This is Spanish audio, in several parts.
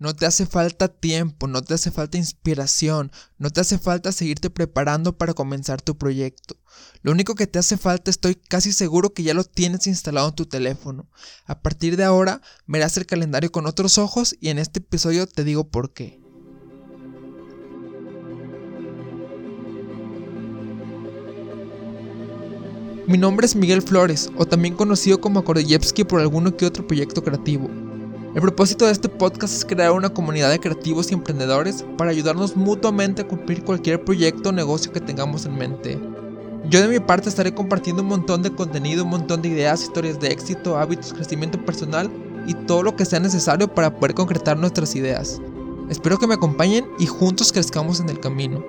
No te hace falta tiempo, no te hace falta inspiración, no te hace falta seguirte preparando para comenzar tu proyecto. Lo único que te hace falta estoy casi seguro que ya lo tienes instalado en tu teléfono. A partir de ahora verás el calendario con otros ojos y en este episodio te digo por qué. Mi nombre es Miguel Flores, o también conocido como Kordeyevsky por alguno que otro proyecto creativo. El propósito de este podcast es crear una comunidad de creativos y emprendedores para ayudarnos mutuamente a cumplir cualquier proyecto o negocio que tengamos en mente. Yo de mi parte estaré compartiendo un montón de contenido, un montón de ideas, historias de éxito, hábitos, crecimiento personal y todo lo que sea necesario para poder concretar nuestras ideas. Espero que me acompañen y juntos crezcamos en el camino.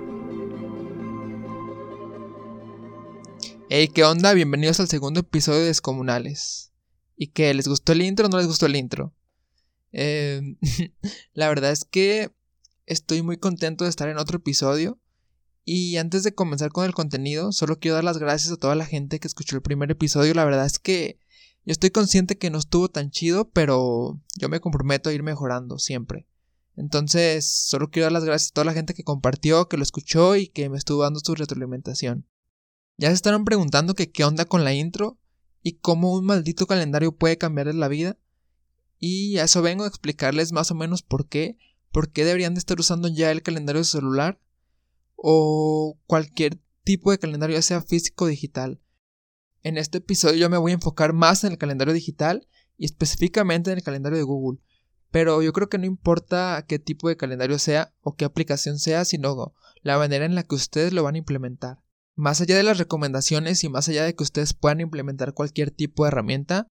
Hey, ¿qué onda? Bienvenidos al segundo episodio de Descomunales. ¿Y qué? ¿Les gustó el intro o no les gustó el intro? Em, la verdad es que estoy muy contento de estar en otro episodio. Y antes de comenzar con el contenido, solo quiero dar las gracias a toda la gente que escuchó el primer episodio. La verdad es que yo estoy consciente que no estuvo tan chido, pero yo me comprometo a ir mejorando siempre. Entonces, solo quiero dar las gracias a toda la gente que compartió, que lo escuchó y que me estuvo dando su retroalimentación. Ya se estarán preguntando que qué onda con la intro y cómo un maldito calendario puede cambiarles la vida. Y a eso vengo a explicarles más o menos por qué, por qué deberían de estar usando ya el calendario celular o cualquier tipo de calendario, ya sea físico o digital. En este episodio yo me voy a enfocar más en el calendario digital y específicamente en el calendario de Google. Pero yo creo que no importa qué tipo de calendario sea o qué aplicación sea, sino la manera en la que ustedes lo van a implementar. Más allá de las recomendaciones y más allá de que ustedes puedan implementar cualquier tipo de herramienta,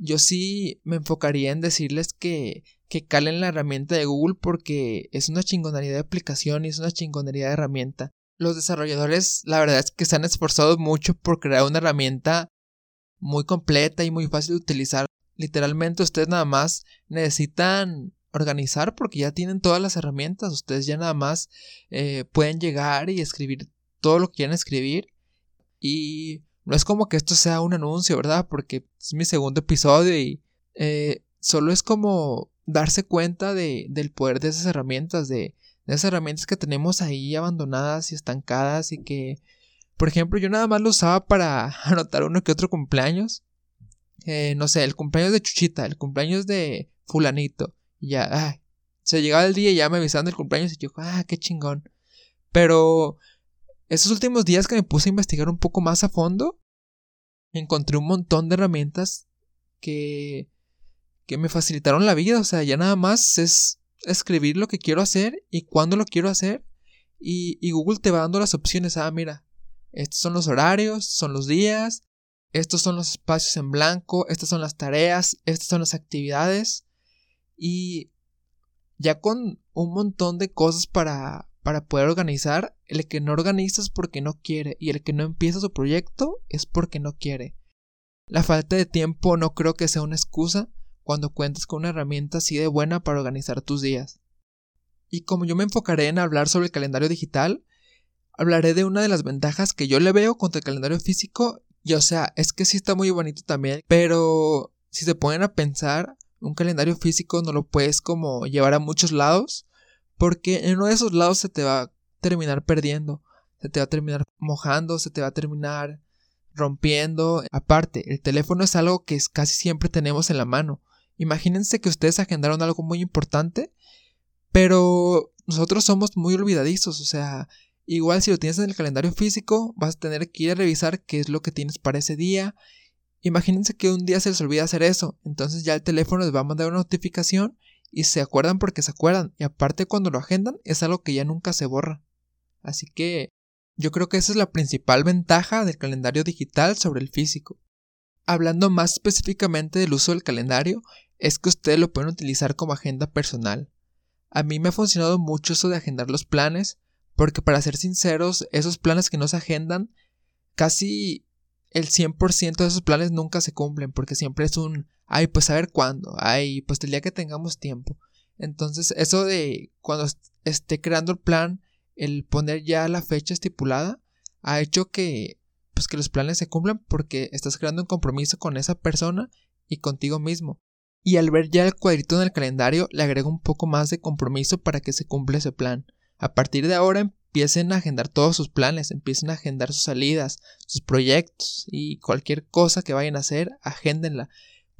yo sí me enfocaría en decirles que, que calen la herramienta de Google porque es una chingonería de aplicación y es una chingonería de herramienta. Los desarrolladores, la verdad es que se han esforzado mucho por crear una herramienta muy completa y muy fácil de utilizar. Literalmente ustedes nada más necesitan organizar porque ya tienen todas las herramientas. Ustedes ya nada más eh, pueden llegar y escribir todo lo que quieran escribir. Y no es como que esto sea un anuncio, ¿verdad? Porque es mi segundo episodio y eh, solo es como darse cuenta de, del poder de esas herramientas, de, esas herramientas que tenemos ahí abandonadas y estancadas y que, por ejemplo, yo nada más lo usaba para anotar uno que otro cumpleaños. Eh, no sé, el cumpleaños de Chuchita, el cumpleaños de fulanito. Y ya, se llegaba el día y ya me avisaban del cumpleaños y yo, ah, qué chingón. Pero estos últimos días que me puse a investigar un poco más a fondo, encontré un montón de herramientas que, que me facilitaron la vida. O sea, ya nada más es escribir lo que quiero hacer y cuándo lo quiero hacer. Y, y Google te va dando las opciones. Ah, mira, estos son los horarios, son los días, estos son los espacios en blanco, estas son las tareas, estas son las actividades. Y ya con un montón de cosas para, para poder organizar, el que no organiza es porque no quiere y el que no empieza su proyecto es porque no quiere. La falta de tiempo no creo que sea una excusa cuando cuentas con una herramienta así de buena para organizar tus días. Y como yo me enfocaré en hablar sobre el calendario digital, hablaré de una de las ventajas que yo le veo contra el calendario físico, y o sea, es que sí está muy bonito también, pero si se ponen a pensar, un calendario físico no lo puedes como llevar a muchos lados, porque en uno de esos lados se te va a terminar perdiendo, se te va a terminar mojando, se te va a terminar rompiendo. Aparte, el teléfono es algo que casi siempre tenemos en la mano. Imagínense que ustedes agendaron algo muy importante, pero nosotros somos muy olvidadizos, o sea, igual si lo tienes en el calendario físico, vas a tener que ir a revisar qué es lo que tienes para ese día. Imagínense que un día se les olvida hacer eso, entonces ya el teléfono les va a mandar una notificación y se acuerdan porque se acuerdan. Y aparte cuando lo agendan es algo que ya nunca se borra. Así que yo creo que esa es la principal ventaja del calendario digital sobre el físico. Hablando más específicamente del uso del calendario, es que ustedes lo pueden utilizar como agenda personal. A mí me ha funcionado mucho eso de agendar los planes, porque para ser sinceros, esos planes que no se agendan, casi el 100% de esos planes nunca se cumplen, porque siempre es un ay, pues a ver cuándo, ay, pues el día que tengamos tiempo. Entonces, eso de cuando esté creando el plan, el poner ya la fecha estipulada, ha hecho que, pues que los planes se cumplan porque estás creando un compromiso con esa persona y contigo mismo. Y al ver ya el cuadrito en el calendario, le agrego un poco más de compromiso para que se cumpla ese plan. A partir de ahora empiecen a agendar todos sus planes, empiecen a agendar sus salidas, sus proyectos y cualquier cosa que vayan a hacer, agéndenla.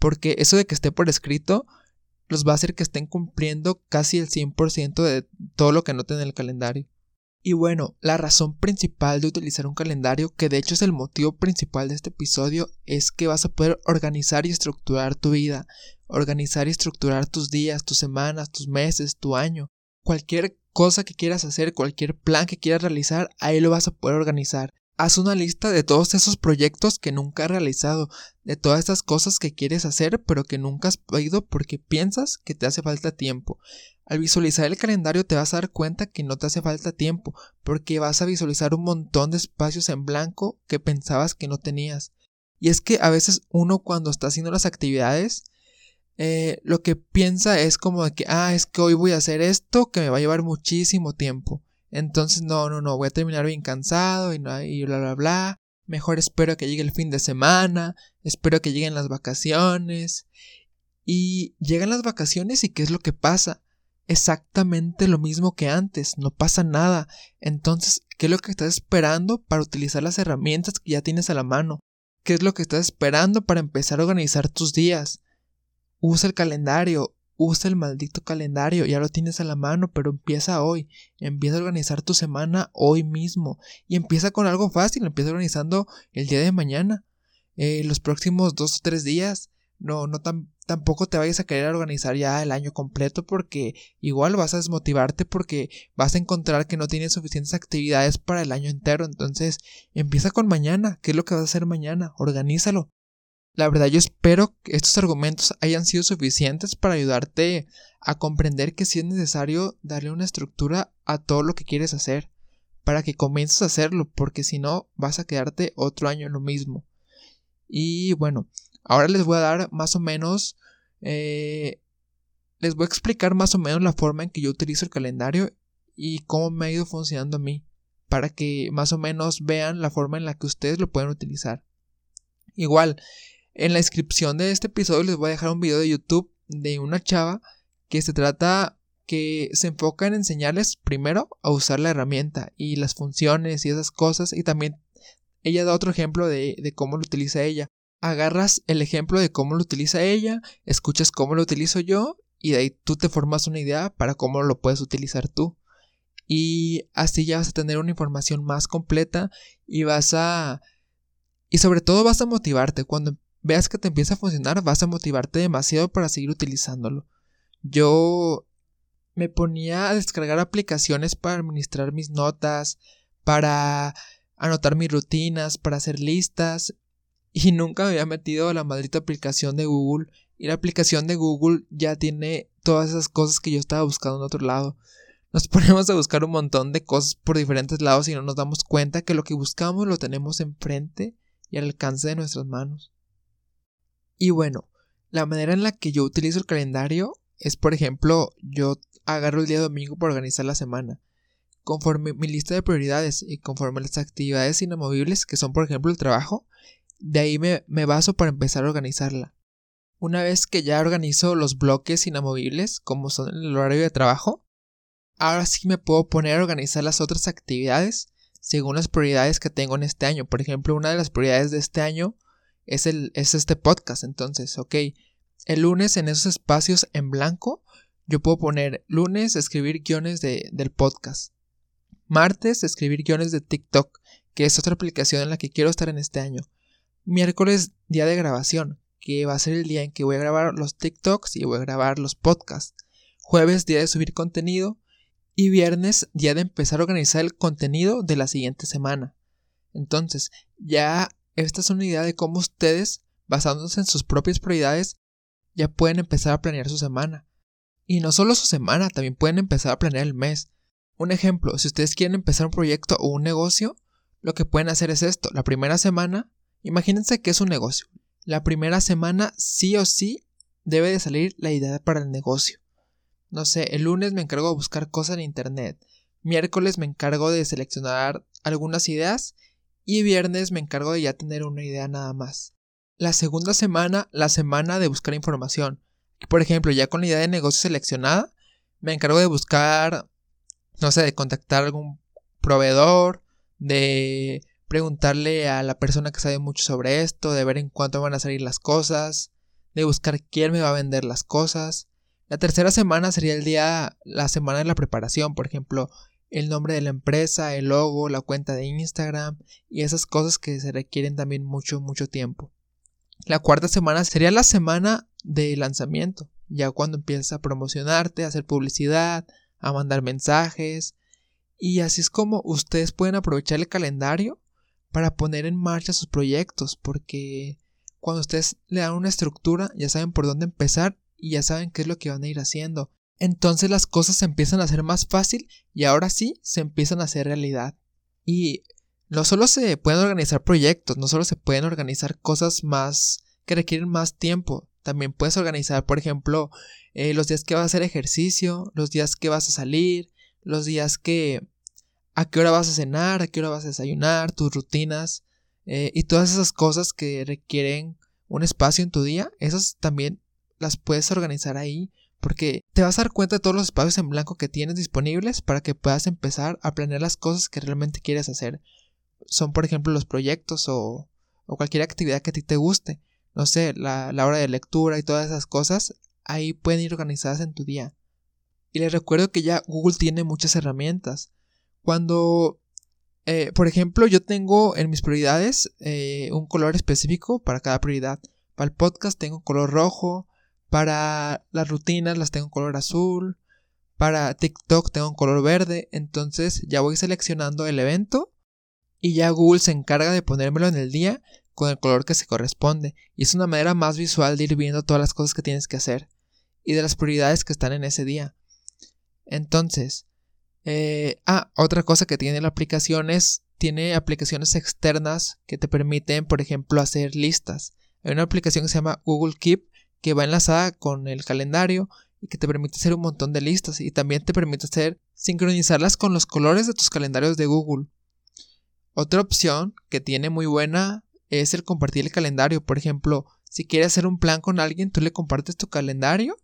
Porque eso de que esté por escrito los va a hacer que estén cumpliendo casi el 100% de todo lo que anoten en el calendario. Y bueno, la razón principal de utilizar un calendario, que de hecho es el motivo principal de este episodio, es que vas a poder organizar y estructurar tu vida, organizar y estructurar tus días, tus semanas, tus meses, tu año. Cualquier cosa que quieras hacer, cualquier plan que quieras realizar, ahí lo vas a poder organizar. Haz una lista de todos esos proyectos que nunca has realizado, de todas esas cosas que quieres hacer pero que nunca has podido porque piensas que te hace falta tiempo. Al visualizar el calendario te vas a dar cuenta que no te hace falta tiempo porque vas a visualizar un montón de espacios en blanco que pensabas que no tenías. Y es que a veces uno cuando está haciendo las actividades eh, lo que piensa es como de que, ah, es que hoy voy a hacer esto que me va a llevar muchísimo tiempo. Entonces, no, no, no, voy a terminar bien cansado y, y bla, bla, bla. Mejor espero que llegue el fin de semana, espero que lleguen las vacaciones. Y llegan las vacaciones y ¿qué es lo que pasa? Exactamente lo mismo que antes, no pasa nada. Entonces, ¿qué es lo que estás esperando para utilizar las herramientas que ya tienes a la mano? ¿Qué es lo que estás esperando para empezar a organizar tus días? Usa el calendario, usa el maldito calendario, ya lo tienes a la mano, pero empieza hoy, empieza a organizar tu semana hoy mismo y empieza con algo fácil, empieza organizando el día de mañana, eh, los próximos dos o tres días, no, no tampoco te vayas a querer organizar ya el año completo porque igual vas a desmotivarte porque vas a encontrar que no tienes suficientes actividades para el año entero, entonces empieza con mañana, ¿qué es lo que vas a hacer mañana? Organízalo, la verdad yo espero que estos argumentos hayan sido suficientes para ayudarte a comprender que si es necesario darle una estructura a todo lo que quieres hacer, para que comiences a hacerlo, porque si no vas a quedarte otro año en lo mismo. Y bueno, ahora les voy a dar más o menos, eh, les voy a explicar más o menos la forma en que yo utilizo el calendario y cómo me ha ido funcionando a mí, para que más o menos vean la forma en la que ustedes lo pueden utilizar. Igual, en la descripción de este episodio les voy a dejar un video de YouTube de una chava que se trata que se enfoca en enseñarles primero a usar la herramienta y las funciones y esas cosas y también ella da otro ejemplo de, cómo lo utiliza ella. Agarras el ejemplo de cómo lo utiliza ella, escuchas cómo lo utilizo yo y de ahí tú te formas una idea para cómo lo puedes utilizar tú. Y así ya vas a tener una información más completa y vas a... Y sobre todo vas a motivarte cuando veas que te empieza a funcionar, vas a motivarte demasiado para seguir utilizándolo. Yo me ponía a descargar aplicaciones para administrar mis notas, para anotar mis rutinas, para hacer listas, y nunca me había metido a la maldita aplicación de Google. Y la aplicación de Google ya tiene todas esas cosas que yo estaba buscando en otro lado. Nos ponemos a buscar un montón de cosas por diferentes lados y no nos damos cuenta que lo que buscamos lo tenemos enfrente y al alcance de nuestras manos. Y bueno, la manera en la que yo utilizo el calendario es, por ejemplo, yo agarro el día domingo para organizar la semana. Conforme mi lista de prioridades y conforme las actividades inamovibles, que son, por ejemplo, el trabajo, de ahí me, baso para empezar a organizarla. Una vez que ya organizo los bloques inamovibles, como son el horario de trabajo, ahora sí me puedo poner a organizar las otras actividades según las prioridades que tengo en este año. Por ejemplo, una de las prioridades de este año es, el, es este podcast. Entonces, ok, el lunes en esos espacios en blanco, yo puedo poner lunes escribir guiones de, del podcast. Martes escribir guiones de TikTok, que es otra aplicación en la que quiero estar en este año. Miércoles día de grabación, que va a ser el día en que voy a grabar los TikToks y voy a grabar los podcasts. Jueves día de subir contenido. Y viernes día de empezar a organizar el contenido de la siguiente semana. Entonces, ya esta es una idea de cómo ustedes, basándose en sus propias prioridades, ya pueden empezar a planear su semana. Y no solo su semana, también pueden empezar a planear el mes. Un ejemplo, si ustedes quieren empezar un proyecto o un negocio, lo que pueden hacer es esto. La primera semana, imagínense que es un negocio. La primera semana sí o sí debe de salir la idea para el negocio. No sé, el lunes me encargo de buscar cosas en internet. Miércoles me encargo de seleccionar algunas ideas y viernes me encargo de ya tener una idea nada más. La segunda semana, la semana de buscar información. Por ejemplo, ya con la idea de negocio seleccionada, me encargo de buscar, no sé, de contactar algún proveedor, de preguntarle a la persona que sabe mucho sobre esto, de ver en cuánto van a salir las cosas, de buscar quién me va a vender las cosas. La tercera semana sería el día, la semana de la preparación, por ejemplo, el nombre de la empresa, el logo, la cuenta de Instagram y esas cosas que se requieren también mucho, mucho tiempo. La cuarta semana sería la semana de lanzamiento, ya cuando empiezas a promocionarte, a hacer publicidad, a mandar mensajes. Y así es como ustedes pueden aprovechar el calendario para poner en marcha sus proyectos, porque cuando ustedes le dan una estructura ya saben por dónde empezar y ya saben qué es lo que van a ir haciendo entonces las cosas se empiezan a hacer más fácil y ahora sí se empiezan a hacer realidad. Y no solo se pueden organizar proyectos, no solo se pueden organizar cosas más que requieren más tiempo, también puedes organizar, por ejemplo, eh, los días que vas a hacer ejercicio, los días que vas a salir, los días que a qué hora vas a cenar, a qué hora vas a desayunar, tus rutinas eh, y todas esas cosas que requieren un espacio en tu día, esas también las puedes organizar ahí porque te vas a dar cuenta de todos los espacios en blanco que tienes disponibles para que puedas empezar a planear las cosas que realmente quieres hacer. Son, por ejemplo, los proyectos o, cualquier actividad que a ti te guste. No sé, la, hora de lectura y todas esas cosas, ahí pueden ir organizadas en tu día. Y les recuerdo que ya Google tiene muchas herramientas. Cuando, eh, por ejemplo, yo tengo en mis prioridades eh, un color específico para cada prioridad. Para el podcast tengo color rojo, para las rutinas las tengo en color azul. Para TikTok tengo un color verde. Entonces ya voy seleccionando el evento. Y ya Google se encarga de ponérmelo en el día con el color que se corresponde. Y es una manera más visual de ir viendo todas las cosas que tienes que hacer. Y de las prioridades que están en ese día. Entonces. Eh, ah, otra cosa que tiene la aplicación es. Tiene aplicaciones externas que te permiten, por ejemplo, hacer listas. Hay una aplicación que se llama Google Keep que va enlazada con el calendario y que te permite hacer un montón de listas y también te permite hacer sincronizarlas con los colores de tus calendarios de Google. Otra opción que tiene muy buena es el compartir el calendario. Por ejemplo, si quieres hacer un plan con alguien, tú le compartes tu calendario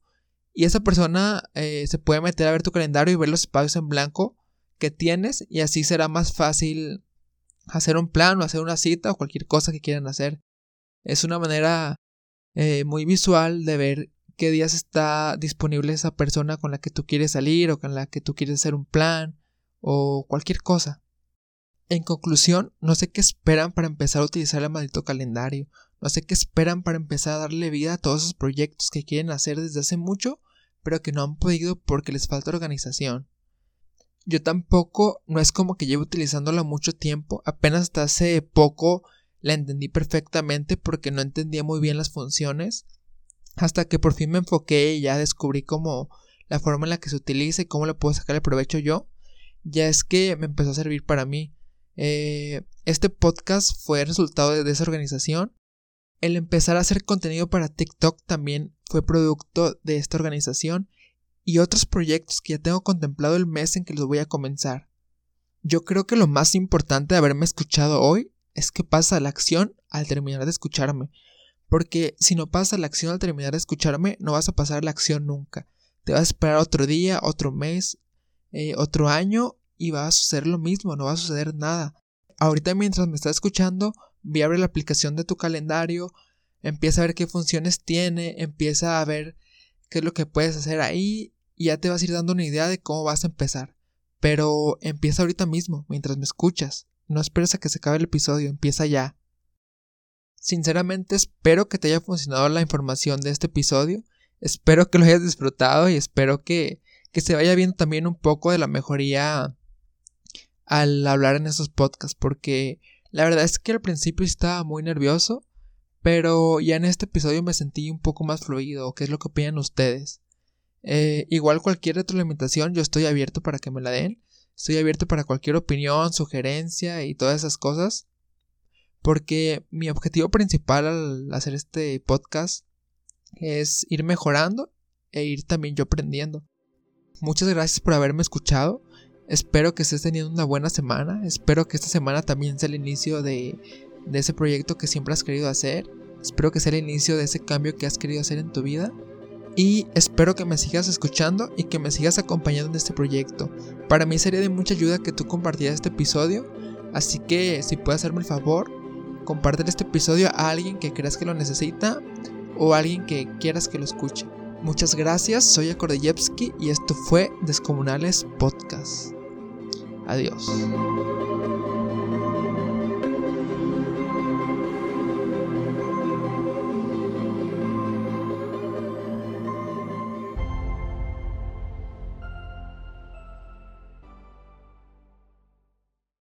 y esa persona eh, se puede meter a ver tu calendario y ver los espacios en blanco que tienes y así será más fácil hacer un plan o hacer una cita o cualquier cosa que quieran hacer. Es una manera eh, muy visual de ver qué días está disponible esa persona con la que tú quieres salir o con la que tú quieres hacer un plan o cualquier cosa. En conclusión, no sé qué esperan para empezar a utilizar el maldito calendario, no sé qué esperan para empezar a darle vida a todos esos proyectos que quieren hacer desde hace mucho, pero que no han podido porque les falta organización. Yo tampoco, no es como que llevo utilizándola mucho tiempo, apenas hasta hace poco la entendí perfectamente porque no entendía muy bien las funciones. Hasta que por fin me enfoqué y ya descubrí cómo la forma en la que se utiliza y cómo le puedo sacar el provecho yo. Ya es que me empezó a servir para mí. Eh, este podcast fue resultado de esa organización. El empezar a hacer contenido para TikTok también fue producto de esta organización y otros proyectos que ya tengo contemplado el mes en que los voy a comenzar. Yo creo que lo más importante de haberme escuchado hoy es que pasa la acción al terminar de escucharme. Porque si no pasa la acción al terminar de escucharme, no vas a pasar la acción nunca. Te vas a esperar otro día, otro mes, eh, otro año y va a suceder lo mismo, no va a suceder nada. Ahorita mientras me estás escuchando, ve a abrir la aplicación de tu calendario, empieza a ver qué funciones tiene, empieza a ver qué es lo que puedes hacer ahí y ya te vas a ir dando una idea de cómo vas a empezar. Pero empieza ahorita mismo, mientras me escuchas. No esperes a que se acabe el episodio, empieza ya. Sinceramente espero que te haya funcionado la información de este episodio. Espero que lo hayas disfrutado y espero que, que se vaya viendo también un poco de la mejoría al hablar en estos podcasts. Porque la verdad es que al principio estaba muy nervioso. Pero ya en este episodio me sentí un poco más fluido. ¿Qué es lo que opinan ustedes? Eh, igual cualquier retroalimentación yo estoy abierto para que me la den. Estoy abierto para cualquier opinión, sugerencia y todas esas cosas. Porque mi objetivo principal al hacer este podcast es ir mejorando e ir también yo aprendiendo. Muchas gracias por haberme escuchado. Espero que estés teniendo una buena semana. Espero que esta semana también sea el inicio de, de ese proyecto que siempre has querido hacer. Espero que sea el inicio de ese cambio que has querido hacer en tu vida. Y espero que me sigas escuchando y que me sigas acompañando en este proyecto. Para mí sería de mucha ayuda que tú compartieras este episodio, así que si puedes hacerme el favor, compartir este episodio a alguien que creas que lo necesita o a alguien que quieras que lo escuche. Muchas gracias, soy Akordeyevsky y esto fue Descomunales Podcast. Adiós.